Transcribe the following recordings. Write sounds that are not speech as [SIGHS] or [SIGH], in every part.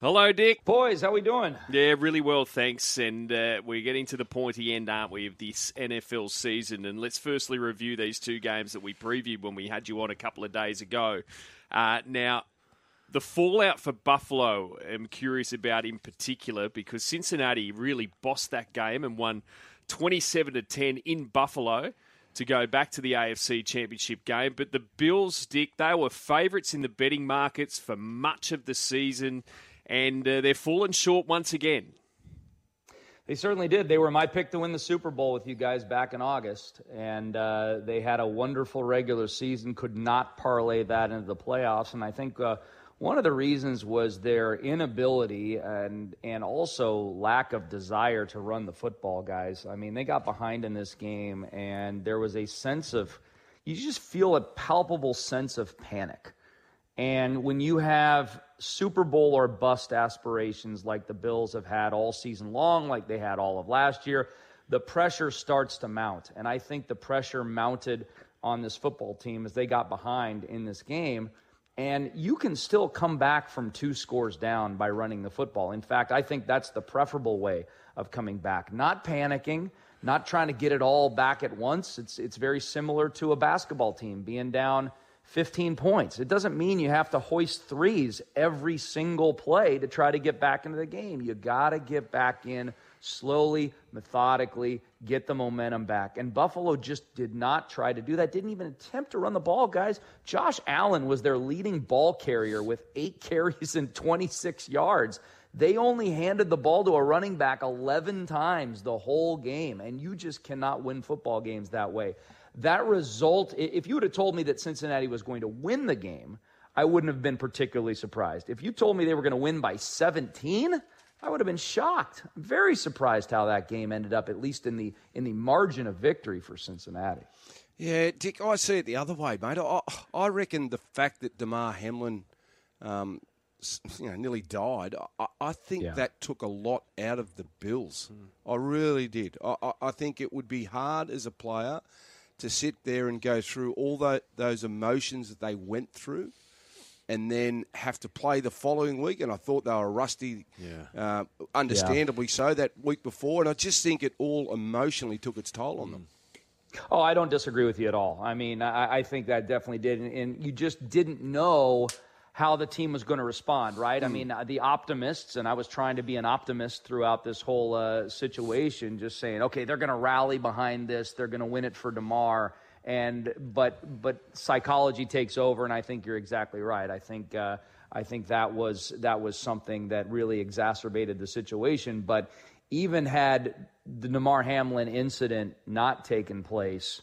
Hello, Dick. Boys, how are we doing? Yeah, really well, thanks. And uh, we're getting to the pointy end, aren't we, of this NFL season? And let's firstly review these two games that we previewed when we had you on a couple of days ago. Uh, now, the fallout for Buffalo, I'm curious about in particular because Cincinnati really bossed that game and won 27 to 10 in Buffalo to go back to the AFC Championship game. But the Bills, Dick, they were favourites in the betting markets for much of the season and uh, they're fallen short once again. They certainly did. They were my pick to win the Super Bowl with you guys back in August, and uh, they had a wonderful regular season. Could not parlay that into the playoffs, and I think uh, one of the reasons was their inability and and also lack of desire to run the football. Guys, I mean, they got behind in this game, and there was a sense of you just feel a palpable sense of panic. And when you have Super Bowl or bust aspirations like the Bills have had all season long, like they had all of last year, the pressure starts to mount. And I think the pressure mounted on this football team as they got behind in this game. And you can still come back from two scores down by running the football. In fact, I think that's the preferable way of coming back. Not panicking, not trying to get it all back at once. It's, it's very similar to a basketball team being down 15 points. It doesn't mean you have to hoist threes every single play to try to get back into the game. You got to get back in slowly, methodically, get the momentum back. And Buffalo just did not try to do that, didn't even attempt to run the ball, guys. Josh Allen was their leading ball carrier with eight [LAUGHS] carries and 26 yards. They only handed the ball to a running back 11 times the whole game, and you just cannot win football games that way. That result, if you would have told me that Cincinnati was going to win the game, I wouldn't have been particularly surprised. If you told me they were going to win by 17, I would have been shocked. I'm very surprised how that game ended up, at least in the in the margin of victory for Cincinnati. Yeah, Dick, I see it the other way, mate. I, I reckon the fact that Damar Hamlin, um, you know, nearly died. I, I think yeah. that took a lot out of the Bills. Mm. I really did. I, I, I think it would be hard as a player to sit there and go through all the, those emotions that they went through and then have to play the following week. And I thought they were rusty, yeah. uh, understandably yeah. so, that week before. And I just think it all emotionally took its toll on them. Oh, I don't disagree with you at all. I mean, I, I think that definitely did. And, and you just didn't know – how the team was going to respond, right? Mm. I hmm. mean, the optimists, and I was trying to be an optimist throughout this whole uh, situation, just saying, okay, they're going to rally behind this, they're going to win it for Damar, and but but psychology takes over, and I think you're exactly right. I think uh, I think that was that was something that really exacerbated the situation. But even had the Damar Hamlin incident not taken place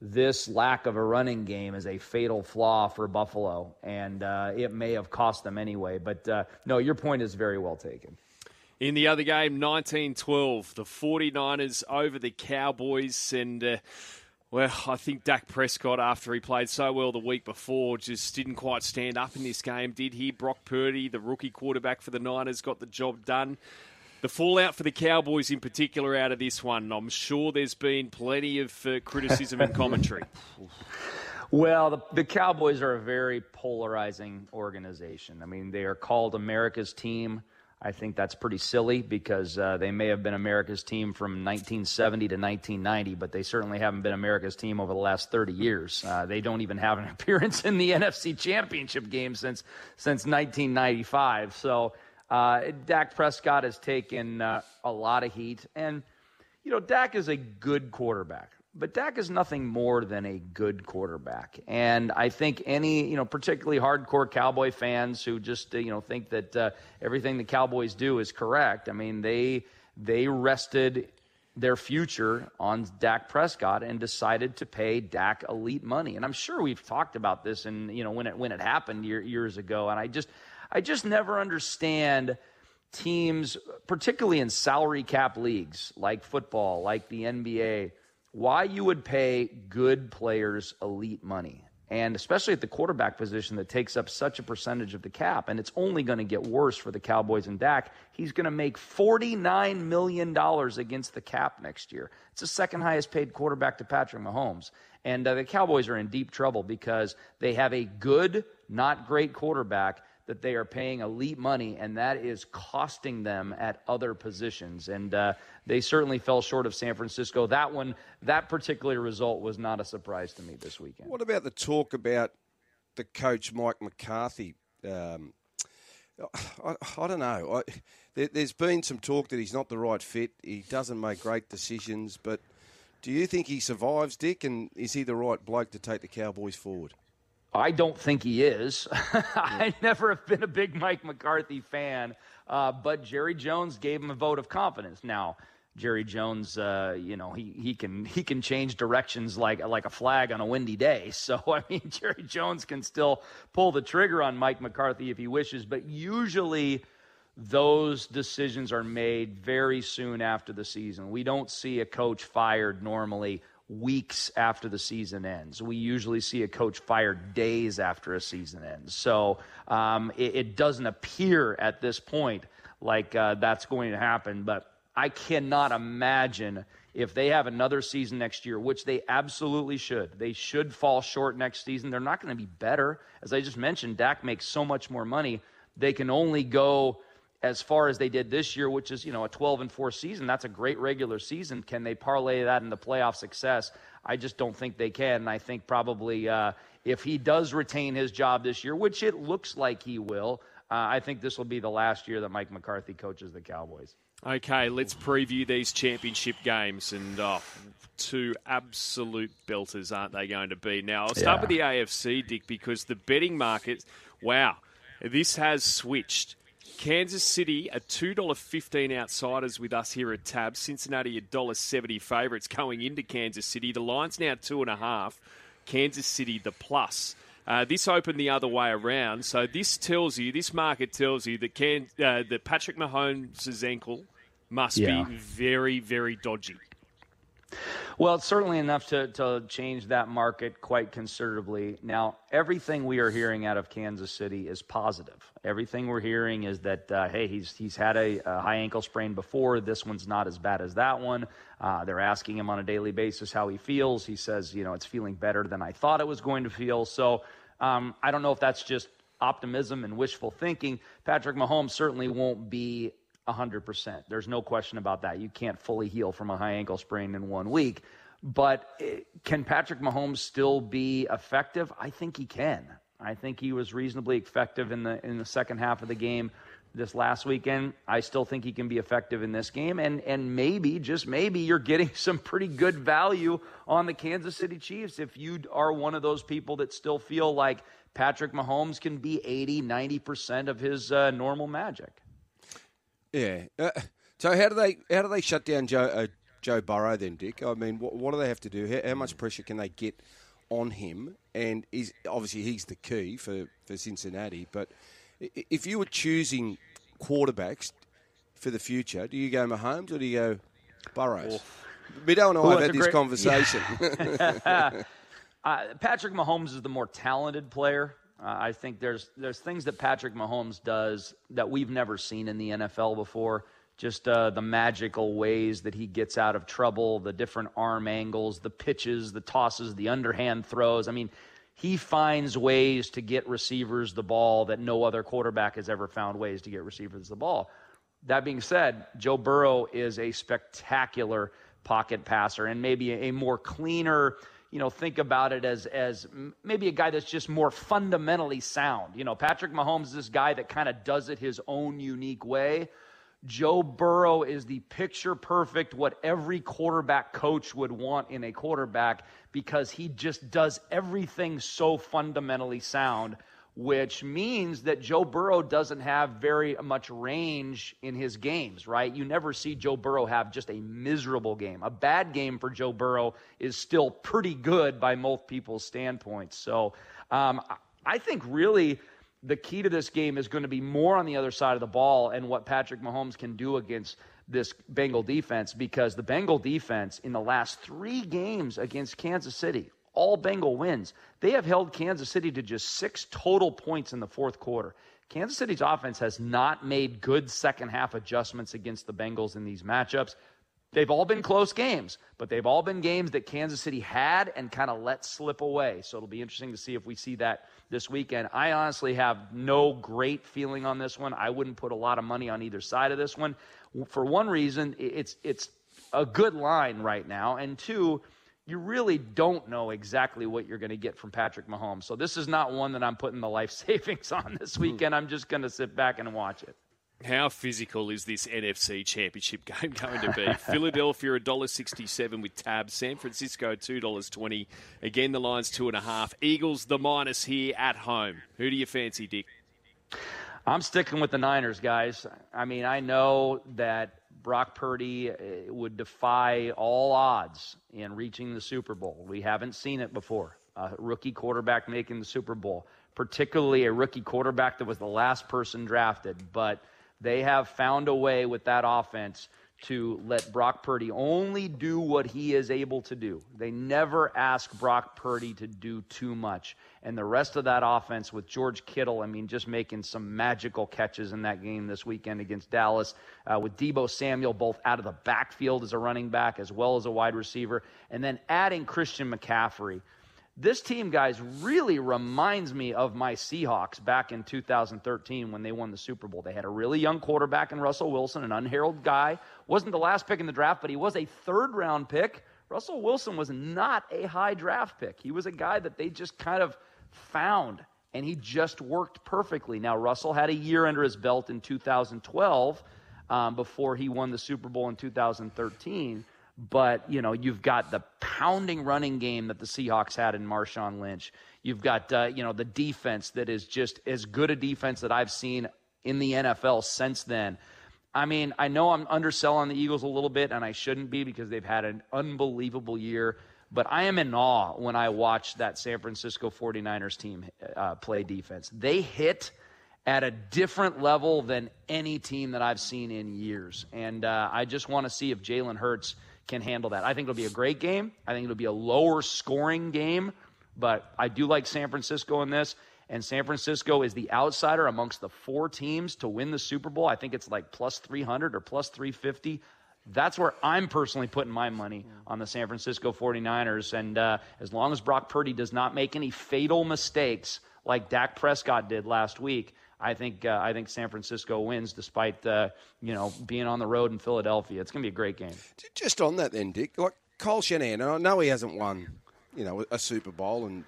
this lack of a running game is a fatal flaw for Buffalo, and uh, it may have cost them anyway. But uh, no, your point is very well taken. In the other game, 19 12, the 49ers over the Cowboys. And, uh, well, I think Dak Prescott, after he played so well the week before, just didn't quite stand up in this game, did he? Brock Purdy, the rookie quarterback for the Niners, got the job done. The fallout for the Cowboys, in particular, out of this one, I'm sure there's been plenty of uh, criticism and commentary. [LAUGHS] Well, the, the, Cowboys are a very polarizing organization. I mean, they are called America's team. I think that's pretty silly because uh, they may have been America's team from 1970 to 1990, but they certainly haven't been America's team over the last 30 years. Uh, they don't even have an [LAUGHS] appearance in the NFC Championship game since since 1995. So uh, Dak Prescott has taken uh, a lot of heat. And, you know, Dak is a good quarterback, but Dak is nothing more than a good quarterback. And I think any, you know, particularly hardcore Cowboy fans who just, uh, you know, think that uh, everything the Cowboys do is correct, I mean, they, they rested their future on Dak Prescott and decided to pay Dak elite money. And I'm sure we've talked about this and you know when it when it happened year, years ago and I just I just never understand teams, particularly in salary cap leagues like football, like the NBA, why you would pay good players elite money. And especially at the quarterback position that takes up such a percentage of the cap. And it's only going to get worse for the Cowboys and Dak. He's going to make $49 million against the cap next year. It's the second highest paid quarterback to Patrick Mahomes. And uh, the Cowboys are in deep trouble because they have a good, not great quarterback that they are paying elite money, and that is costing them at other positions. And uh, they certainly fell short of San Francisco. That one, that particular result was not a surprise to me this weekend. What about the talk about the coach Mike McCarthy? Um, I, I, don't know. I, there, has been some talk that he's not the right fit. He doesn't make great decisions, but do you think he survives, Dick? And is he the right bloke to take the Cowboys forward? I don't think he is. [LAUGHS] I never have been a big Mike McCarthy fan, uh, but Jerry Jones gave him a vote of confidence. Now, Jerry Jones, uh, you know, he, he can he can change directions like like a flag on a windy day. [LAUGHS] So I mean, [LAUGHS] Jerry Jones can still pull the trigger on Mike McCarthy if he wishes, but usually those decisions are made very soon after the season. We don't see a coach fired normally weeks after the season ends. We usually see a coach fired days after a season ends. So um, it, it, doesn't appear at this point like uh, that's going to happen. But I cannot imagine if they have another season next year, which they absolutely should. They should fall short next season. They're not going to be better. As I just mentioned, Dak makes so much more money. They can only go as far as they did this year, which is, you know, a 12 and 4 season. That's a great regular season. Can they parlay that into playoff success? I just don't think they can. And I think probably uh, if he does retain his job this year, which it looks like he will, uh, I think this will be the last year that Mike McCarthy coaches the Cowboys. Okay, let's preview these championship games. And oh, two absolute belters, aren't they going to be? Now, I'll start yeah. with the AFC, Dick, because the betting market, wow, this has switched. Kansas City are $2.15 outsiders with us here at Tab. Cincinnati $1.70 favourites going into Kansas City. The line's now 2.5. Kansas City the plus. Uh, this opened the other way around. So this tells you, this market tells you that, Can, uh, that Patrick Mahomes' ankle must yeah. be very, very dodgy. Well, it's certainly enough to, to change that market quite considerably. Now, everything we are hearing out of Kansas City is positive. Everything we're hearing is that, uh, hey, he's, he's had a, a, high ankle sprain before. This one's not as bad as that one. Uh, they're asking him on a daily basis how he feels. He says, you know, it's feeling better than I thought it was going to feel. So um, I don't know if that's just optimism and wishful thinking. Patrick Mahomes certainly won't be 100%. There's no question about that. You can't fully heal from a high ankle sprain in one week. But eh, can Patrick Mahomes still be effective? I think he can. I think he was reasonably effective in the in the second half of the game this last weekend. I still think he can be effective in this game and and maybe just maybe you're getting [LAUGHS] some pretty good value on the Kansas City Chiefs if you are one of those people that still feel like Patrick Mahomes can be 80, 90% of his uh, normal magic. Yeah. Uh, so how do they how do they shut down Joe uh, Joe Burrow then, Dick? I mean, what, what do they have to do? How, how, much pressure can they get on him? And is obviously he's the key for, for Cincinnati. But if you were choosing quarterbacks for the future, do you go Mahomes or do you go Burrows? Oh. Bido and I have had this great, conversation. Yeah. [LAUGHS] [LAUGHS] uh, Patrick Mahomes is the more talented player. Uh, I think there's there's things that Patrick Mahomes does that we've never seen in the NFL before. Just uh, the magical ways that he gets out of trouble, the different arm angles, the pitches, the tosses, the underhand throws. I mean, he finds ways to get receivers the ball that no other quarterback has ever found ways to get receivers the ball. That being said, Joe Burrow is a spectacular pocket passer and maybe a more cleaner you know, think about it as as maybe a guy that's just more fundamentally sound. You know, Patrick Mahomes is this guy that kind of does it his own unique way. Joe Burrow is the picture perfect what every quarterback coach would want in a quarterback because he just does everything so fundamentally sound which means that Joe Burrow doesn't have very much range in his games, right? You never see Joe Burrow have just a miserable game. A bad game for Joe Burrow is still pretty good by most people's standpoints. So um, I think really the key to this game is going to be more on the other side of the ball and what Patrick Mahomes can do against this Bengal defense because the Bengal defense in the last three games against Kansas City, all Bengal wins. They have held Kansas City to just six total points in the fourth quarter. Kansas City's offense has not made good second half adjustments against the Bengals in these matchups. they've all been close games, but they've all been games that Kansas City had and kind of let slip away. So it'll be interesting to see if we see that this weekend. I honestly have no great feeling on this one. I wouldn't put a lot of money on either side of this one. For one reason, it's it's a good line right now, and two, you really don't know exactly what you're going to get from Patrick Mahomes. So this is not one that I'm putting the life [LAUGHS] savings on this hmm. weekend. I'm just going to sit back and watch it. How physical is this NFC Championship [LAUGHS] game going to be? Philadelphia $1.67 with tab. San Francisco $2.20. Again, the line's two and a half. Eagles the minus here at home. Who do you fancy, Dick? I'm sticking with the Niners, guys. I mean, I know that Brock Purdy uh, would defy all odds in reaching the Super Bowl. We haven't seen it before. A rookie quarterback making the Super Bowl, particularly a rookie quarterback that was the last person drafted. But they have found a way with that offense to let Brock Purdy only do what he is able to do. They never ask Brock Purdy to do too much. And the rest of that offense with George Kittle, I mean, just making some magical catches in that game this weekend against Dallas, uh, with Deebo Samuel both out of the backfield as a running back as well as a wide receiver, and then adding Christian McCaffrey this team, guys, really reminds me of my Seahawks back in 2013 when they won the Super Bowl. They had a really young quarterback in Russell Wilson, an unheralded guy. Wasn't the last pick in the draft, but he was a third round pick. Russell Wilson was not a high draft pick. He was a guy that they just kind of found, and he just worked perfectly. Now, Russell had a year under his belt in 2012 um, before he won the Super Bowl in 2013 but you know you've got the pounding running game that the Seahawks had in Marshawn Lynch. You've got uh, you know the defense that is just as good a defense that I've seen in the NFL since then. I mean, I know I'm underselling the Eagles a little bit, and I shouldn't be because they've had an unbelievable year. But I am in awe when I watch that San Francisco 49ers team uh, play defense. They hit at a different level than any team that I've seen in years. And uh, I just want to see if Jalen Hurts can handle that. I think it'll be a great game. I think it'll be a lower scoring game, but I do like San Francisco in this. And San Francisco is the outsider amongst the four teams to win the Super Bowl. I think it's like plus 300 or plus 350. That's where I'm personally putting my money on the San Francisco 49ers. And uh, as long as Brock Purdy does not make any fatal mistakes like Dak Prescott did last week, I think uh, I think San Francisco wins despite uh, you know being on the road in Philadelphia. It's going to be a great game. Just on that, then, Dick. Like Kyle Shanahan, I know he hasn't won, you know, a Super Bowl, and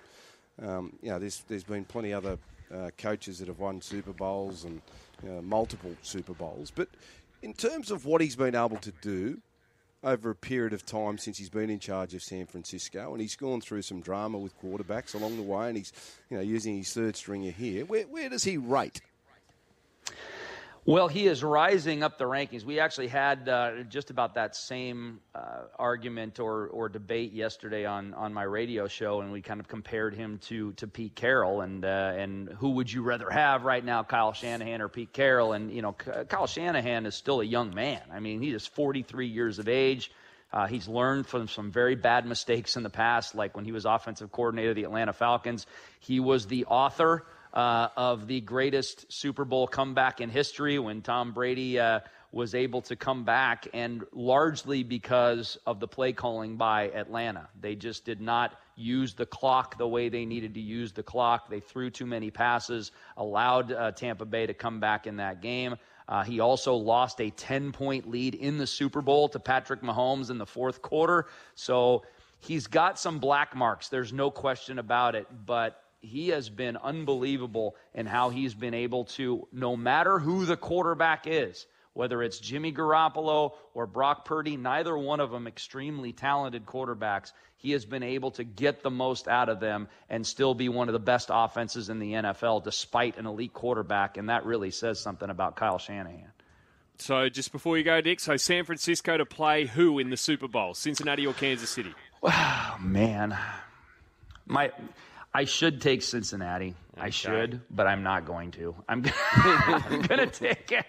um, you know, there's there's been plenty other uh, coaches that have won Super Bowls and you know, multiple Super Bowls. But in terms of what he's been able to do over a period of time since he's been in charge of San Francisco, and he's gone through some drama with quarterbacks along the way, and he's you know using his third stringer here. Where, where does he rate? Well, he is rising up the rankings. We actually had uh, just about that same uh, argument or, or debate yesterday on, on my radio show, and we kind of compared him to, to Pete Carroll. And, uh, and who would you rather have right now, Kyle Shanahan or Pete Carroll? And, you know, Kyle Shanahan is still a young man. I mean, he is 43 years of age. Uh, he's learned from some very bad mistakes in the past, like when he was offensive coordinator of the Atlanta Falcons. He was the author uh, of the greatest Super Bowl comeback in history when Tom Brady uh, was able to come back, and largely because of the play calling by Atlanta. They just did not use the clock the way they needed to use the clock. They threw too many passes, allowed uh, Tampa Bay to come back in that game. Uh, he also lost a 10 point lead in the Super Bowl to Patrick Mahomes in the fourth quarter. So he's got some black marks. There's no question about it. But he has been unbelievable in how he's been able to, no matter who the quarterback is, whether it's Jimmy Garoppolo or Brock Purdy, neither one of them extremely talented quarterbacks, he has been able to get the most out of them and still be one of the best offenses in the NFL despite an elite quarterback. And that really says something about Kyle Shanahan. So, just before you go, Dick, so San Francisco to play who in the Super Bowl, Cincinnati or Kansas City? Wow, [SIGHS] man. My I should take Cincinnati. Okay. I should, but I'm not going to. I'm, to [LAUGHS] take it.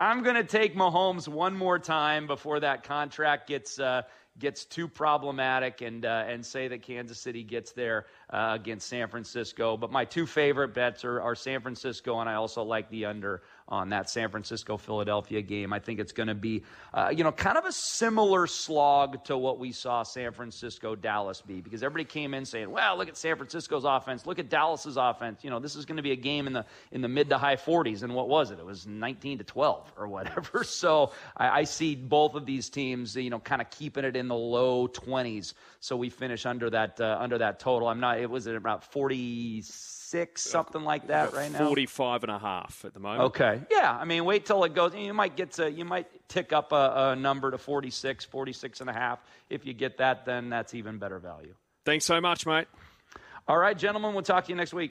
I'm going to take Mahomes one more time before that contract gets uh, gets too problematic, and uh, and say that Kansas City gets there uh, against San Francisco. But my two favorite bets are, are San Francisco, and I also like the under on that San Francisco Philadelphia game. I think it's going to be, uh, you know, kind of a similar slog to what we saw San Francisco Dallas be because everybody came in saying, well, look at San Francisco's offense, look at Dallas's offense. You know, this is going to be a game in the in the mid to high 40s. And what was it? It was 19 to 12 or whatever. [LAUGHS] So I, I see both of these teams, you know, kind of keeping it in the low 20s. So we finish under that uh, under that total. I'm not. It was at about 46 six, something like that right now? 45 and a half at the moment. Okay. Yeah. I mean, wait till it goes. You might get to, you might tick up a, a number to 46, 46 and a half. If you get that, then that's even better value. Thanks so much, mate. All right, gentlemen. We'll talk to you next week.